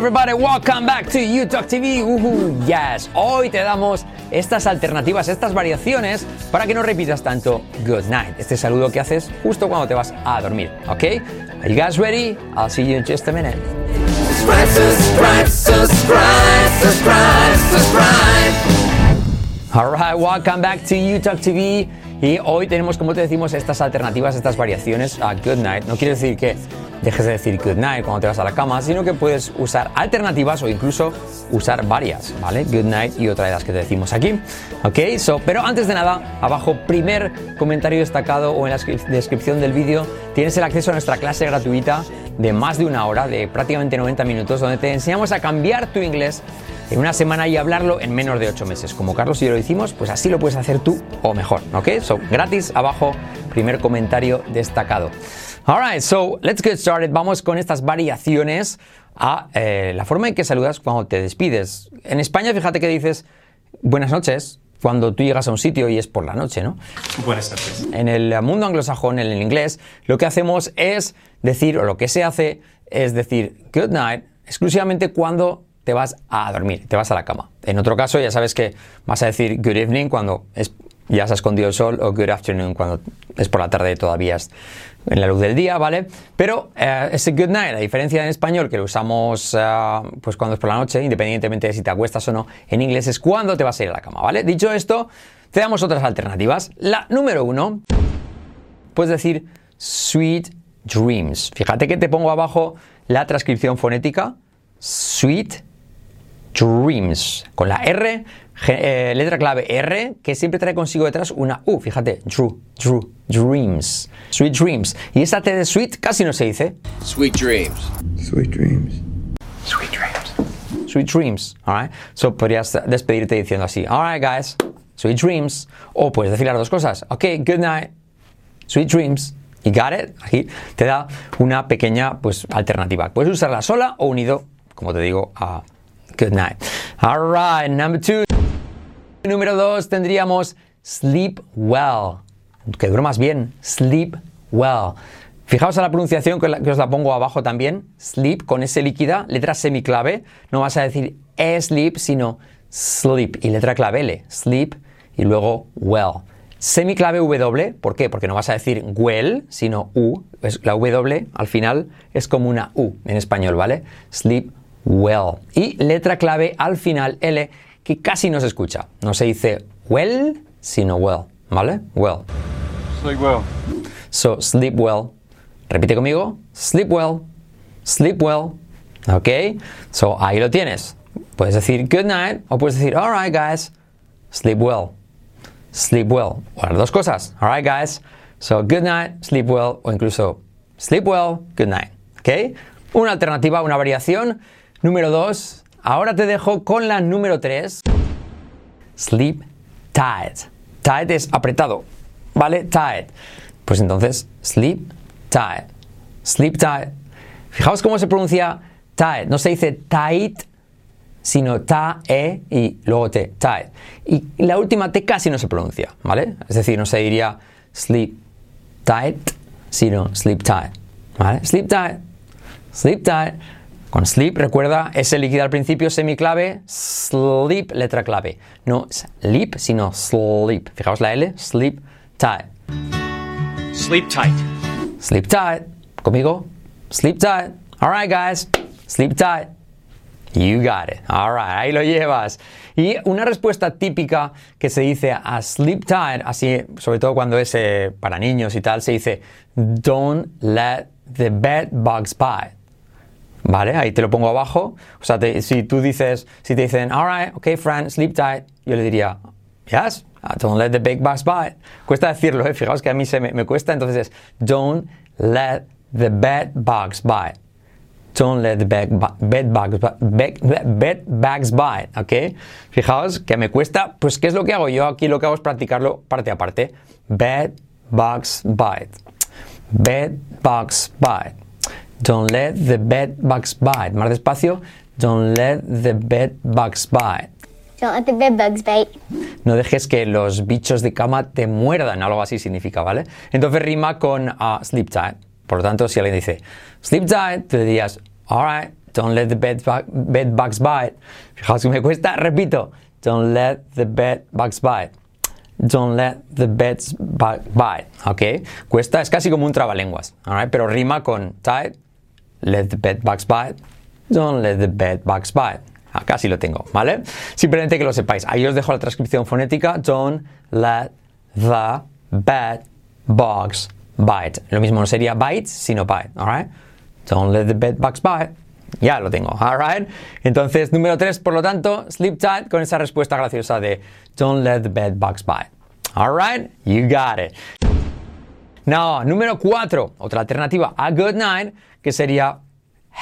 everybody, welcome back to YouTube TV. Uhu, yes. Hoy te damos estas alternativas, estas variaciones para que no repitas tanto good night. Este saludo que haces justo cuando te vas a dormir, ¿ok? Are you guys ready? I'll see you in just a minute. Subscribe, subscribe, subscribe, subscribe, subscribe. Alright, welcome back to YouTube TV. Y hoy tenemos, como te decimos, estas alternativas, estas variaciones a Good Night. No quiere decir que dejes de decir Good Night cuando te vas a la cama, sino que puedes usar alternativas o incluso usar varias, ¿vale? Good Night y otra de las que te decimos aquí. Ok, pero antes de nada, abajo, primer comentario destacado o en la descri- descripción del vídeo, tienes el acceso a nuestra clase gratuita de más de una hora, de prácticamente 90 minutos, donde te enseñamos a cambiar tu inglés en una semana y hablarlo en menos de 8 meses. Como Carlos y yo lo hicimos, pues así lo puedes hacer tú o mejor, ¿ok? So, gratis abajo, primer comentario destacado. Alright, so let's get started. Vamos con estas variaciones a eh, la forma en que saludas cuando te despides. En España, fíjate que dices buenas noches cuando tú llegas a un sitio y es por la noche, ¿no? Buenas noches. En el mundo anglosajón, en el inglés, lo que hacemos es decir, o lo que se hace es decir good night exclusivamente cuando te vas a dormir, te vas a la cama. En otro caso, ya sabes que vas a decir good evening cuando ya se ha escondido el sol o good afternoon cuando es por la tarde todavía es en la luz del día, ¿vale? Pero eh, ese good night, a diferencia en español que lo usamos eh, pues cuando es por la noche, independientemente de si te acuestas o no, en inglés es cuando te vas a ir a la cama, ¿vale? Dicho esto, te damos otras alternativas. La número uno, puedes decir sweet dreams. Fíjate que te pongo abajo la transcripción fonética. Sweet dreams. Con la R, eh, letra clave R, que siempre trae consigo detrás una U. Fíjate, drew, drew, dreams. Sweet dreams. Y esa T de sweet casi no se dice. Sweet dreams. Sweet dreams. Sweet dreams. Sweet dreams. Alright. So podrías despedirte diciendo así. Alright, guys. Sweet dreams. O puedes decir las dos cosas. Ok, good night. Sweet dreams. You got it? Aquí te da una pequeña pues, alternativa. Puedes usarla sola o unido, como te digo, a good night. Alright, number two. Número dos tendríamos sleep well. Que duermas bien. Sleep well. Fijaos a la pronunciación que, que os la pongo abajo también. Sleep con S líquida, letra semiclave. No vas a decir sleep, sino sleep. Y letra clave L. Sleep y luego well. Semiclave W, ¿por qué? Porque no vas a decir well, sino U. La W al final es como una U en español, ¿vale? Sleep well. Y letra clave al final L, que casi no se escucha. No se dice well, sino well, ¿vale? Well. Sleep well. So, sleep well. Repite conmigo. Sleep well. Sleep well. ¿Ok? So, ahí lo tienes. Puedes decir good night o puedes decir alright guys. Sleep well. Sleep well. O las dos cosas. Alright guys. So, good night, sleep well o incluso sleep well, good night. ¿Ok? Una alternativa, una variación. Número dos. Ahora te dejo con la número tres. Sleep tight. Tight es apretado. ¿Vale? Tight. Pues entonces, sleep tight. Sleep tight. Fijaos cómo se pronuncia tight. No se dice tight, sino ta, e y luego te. Tight. Y la última T casi no se pronuncia. ¿Vale? Es decir, no se diría sleep tight, sino sleep tight. ¿Vale? Sleep tight. Sleep tight. Con sleep, recuerda, ese líquido al principio, semiclave, sleep, letra clave. No sleep, sino sleep. Fijaos la L, sleep tight. Sleep tight. Sleep tight. Conmigo. Sleep tight. All right, guys. Sleep tight. You got it. All right, ahí lo llevas. Y una respuesta típica que se dice a sleep tight, así, sobre todo cuando es eh, para niños y tal, se dice don't let the bed bugs bite. ¿Vale? Ahí te lo pongo abajo. O sea, te- si tú dices, si te dicen, alright, okay, Fran, sleep tight, yo le diría, yes, don't let the big bugs bite. Cuesta decirlo, ¿eh? Fijaos que a mí se me, me cuesta, entonces es, don't let the bed bugs bite. Don't let the bed, bed bugs bu- bed, bed bugs bite, ¿ok? Fijaos que me cuesta, pues ¿qué es lo que hago? Yo aquí lo que hago es practicarlo parte a parte. Bed bugs bite. Bed bugs bite. Don't let the bed bugs bite. Más despacio. Don't let the bed bugs bite. Don't let the bed bugs bite. No dejes que los bichos de cama te muerdan, algo así significa, ¿vale? Entonces rima con ah, sleep tight. Por lo tanto, si alguien dice sleep tight, tú le dirías, alright, Don't let the bed, bug- bed bugs bite. Fijaos que me cuesta, repito. Don't let the bed bugs bite. Don't let the beds bite. ¿Ok? Cuesta, es casi como un trabalenguas. alright, Pero rima con tight. Let the bed bugs bite. Don't let the bed bugs bite. Ah, casi lo tengo, ¿vale? Simplemente que lo sepáis. Ahí os dejo la transcripción fonética. Don't let the bed bugs bite. Lo mismo no sería bite, sino bite, alright? Don't let the bed bugs bite. Ya lo tengo, alright? Entonces, número 3, por lo tanto, sleep tight con esa respuesta graciosa de Don't let the bed bugs bite. Alright? You got it. No, número 4, otra alternativa, a good night, que sería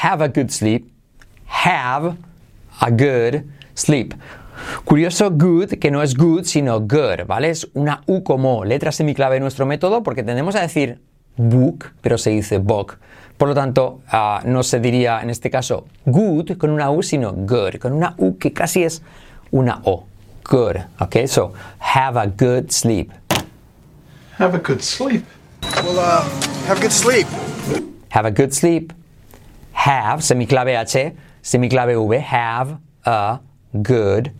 have a good sleep. Have a good sleep. Curioso, good, que no es good, sino good, ¿vale? Es una U como letra semiclave en nuestro método, porque tendemos a decir book, pero se dice book. Por lo tanto, ah, no se diría en este caso good con una U, sino good, con una U que casi es una O. Good, ¿ok? So, have a good sleep. Have a good sleep. Well, uh, have a good sleep. Have a good sleep. Have, semiclave H, semiclave V, have a good,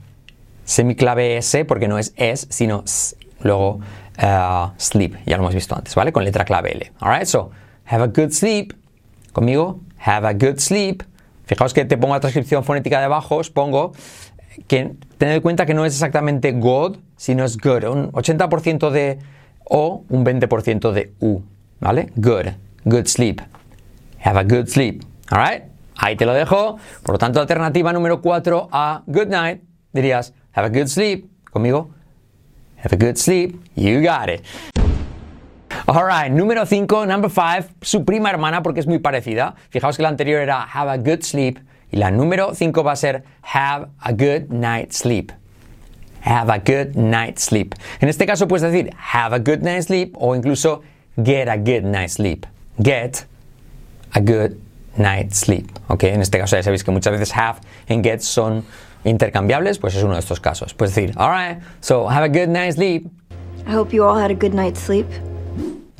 semiclave S, porque no es S, sino S, luego uh, sleep, ya lo hemos visto antes, ¿vale? Con letra clave L. Alright, so, have a good sleep. Conmigo, have a good sleep. Fijaos que te pongo la transcripción fonética de abajo, os pongo que tened en cuenta que no es exactamente good, sino es good. Un 80% de O, un 20% de U, ¿vale? Good, good sleep. Have a good sleep. Alright? Ahí te lo dejo. Por lo tanto, alternativa número 4 a good night dirías have a good sleep. Conmigo. Have a good sleep. You got it. Alright, número 5, number 5, su prima hermana porque es muy parecida. Fijaos que la anterior era have a good sleep y la número 5 va a ser have a good night sleep. Have a good night sleep. En este caso puedes decir have a good night sleep o incluso get a good night sleep. Get a good night sleep. ¿ok? En este caso ya sabéis que muchas veces have and get son intercambiables, pues es uno de estos casos. Puedes decir, alright, so have a good night sleep. I hope you all had a good night's sleep.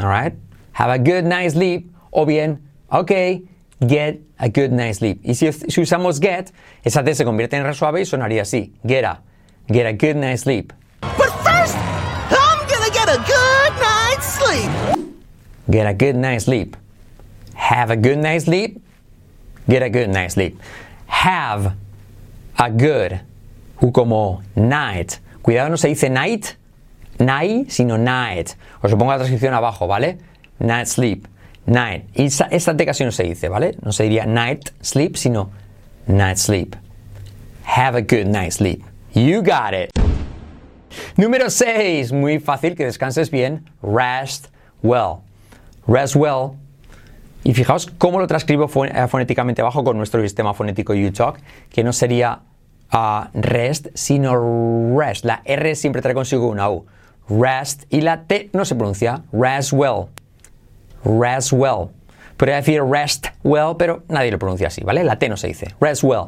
Alright, have a good night sleep. O bien, ok, get a good night sleep. Y si, si usamos get, esa T se convierte en re suave y sonaría así. Get a, get a good night sleep. But first, I'm gonna get a good night's sleep. Get a good night sleep. Have a good night sleep. Get a good night sleep. Have a good. Night. Cuidado, no se dice night, night, sino night. Os lo pongo la transcripción abajo, ¿vale? Night sleep. Night. Y esta casi no se dice, ¿vale? No se diría night sleep, sino night sleep. Have a good night sleep. You got it. Número 6. Muy fácil, que descanses bien. Rest well. Rest well. Y fijaos cómo lo transcribo fon- eh, fonéticamente abajo con nuestro sistema fonético UTalk, que no sería ah, rest, sino rest. La R siempre trae consigo una U. Rest. Y la T no se pronuncia. Rest well. Rest well. Podría decir rest well, pero nadie lo pronuncia así, ¿vale? La T no se dice. Rest well.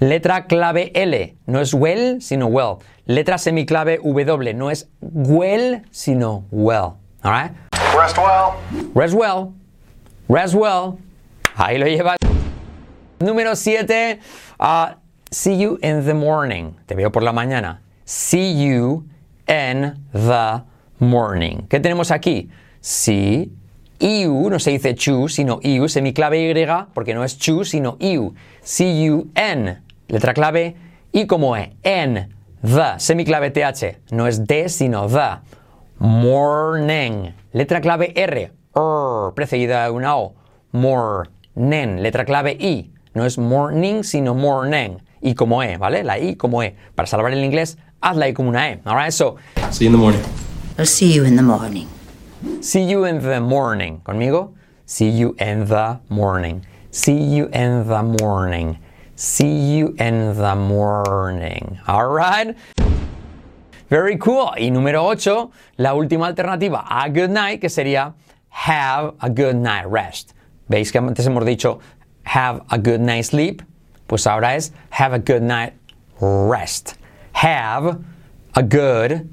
Letra clave L. No es well, sino well. Letra semiclave W. No es well, sino well. Alright? Rest well. Rest well. Rest well. Ahí lo llevas. Número 7. see you in the morning. Te veo por la mañana. See you in the morning. ¿Qué tenemos aquí? See you, no se dice chu, sino you, semiclave Y, porque no es chu, sino you. See you in, letra clave I como E, en, the, semiclave TH, no es de, sino the. Morning, letra clave R, er, precedida de una O. Morning, letra clave I, no es morning, sino morning. I como E, ¿vale? La I como E. Para salvar el inglés, hazla I como una E. Alright, so, See you in the morning. I'll see you in the morning. See you in the morning. ¿Conmigo? See you in the morning. See you in the morning. See you in the morning. All right? Very cool. Y número 8, la última alternativa a good night, que sería have a good night rest. ¿Veis que antes hemos dicho have a good night sleep? Pues ahora es have a good night rest. Have a good,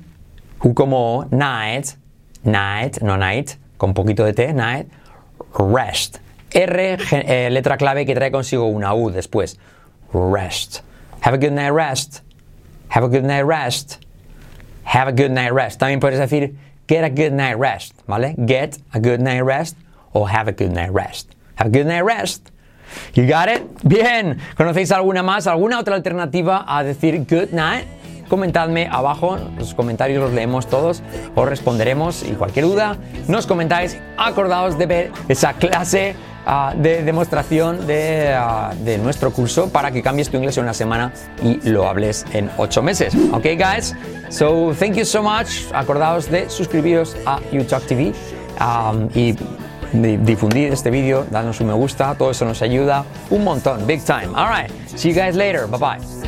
U como night, night, no night, con poquito de T, night, rest. R, eh, letra clave que trae consigo una U después. Rest. Have a good night rest. Have a good night rest. Have a good night rest. También puedes decir get a good night rest, ¿vale? Get a good night rest o have a good night rest. Have a good night rest. You got it? Bien. ¿Conocéis alguna más? ¿Alguna otra alternativa a decir good night? Comentadme abajo, los comentarios los leemos todos, os responderemos y cualquier duda nos comentáis. Acordaos de ver esa clase ah, de demostración de, ah, de nuestro curso para que cambies tu inglés en una semana y lo hables en ocho meses. Ok, guys? So, thank you so much. Acordaos de suscribiros a YouTalk TV um, y di- difundir este vídeo, darnos un me gusta, todo eso nos ayuda un montón, big time. All right, see you guys later. Bye bye.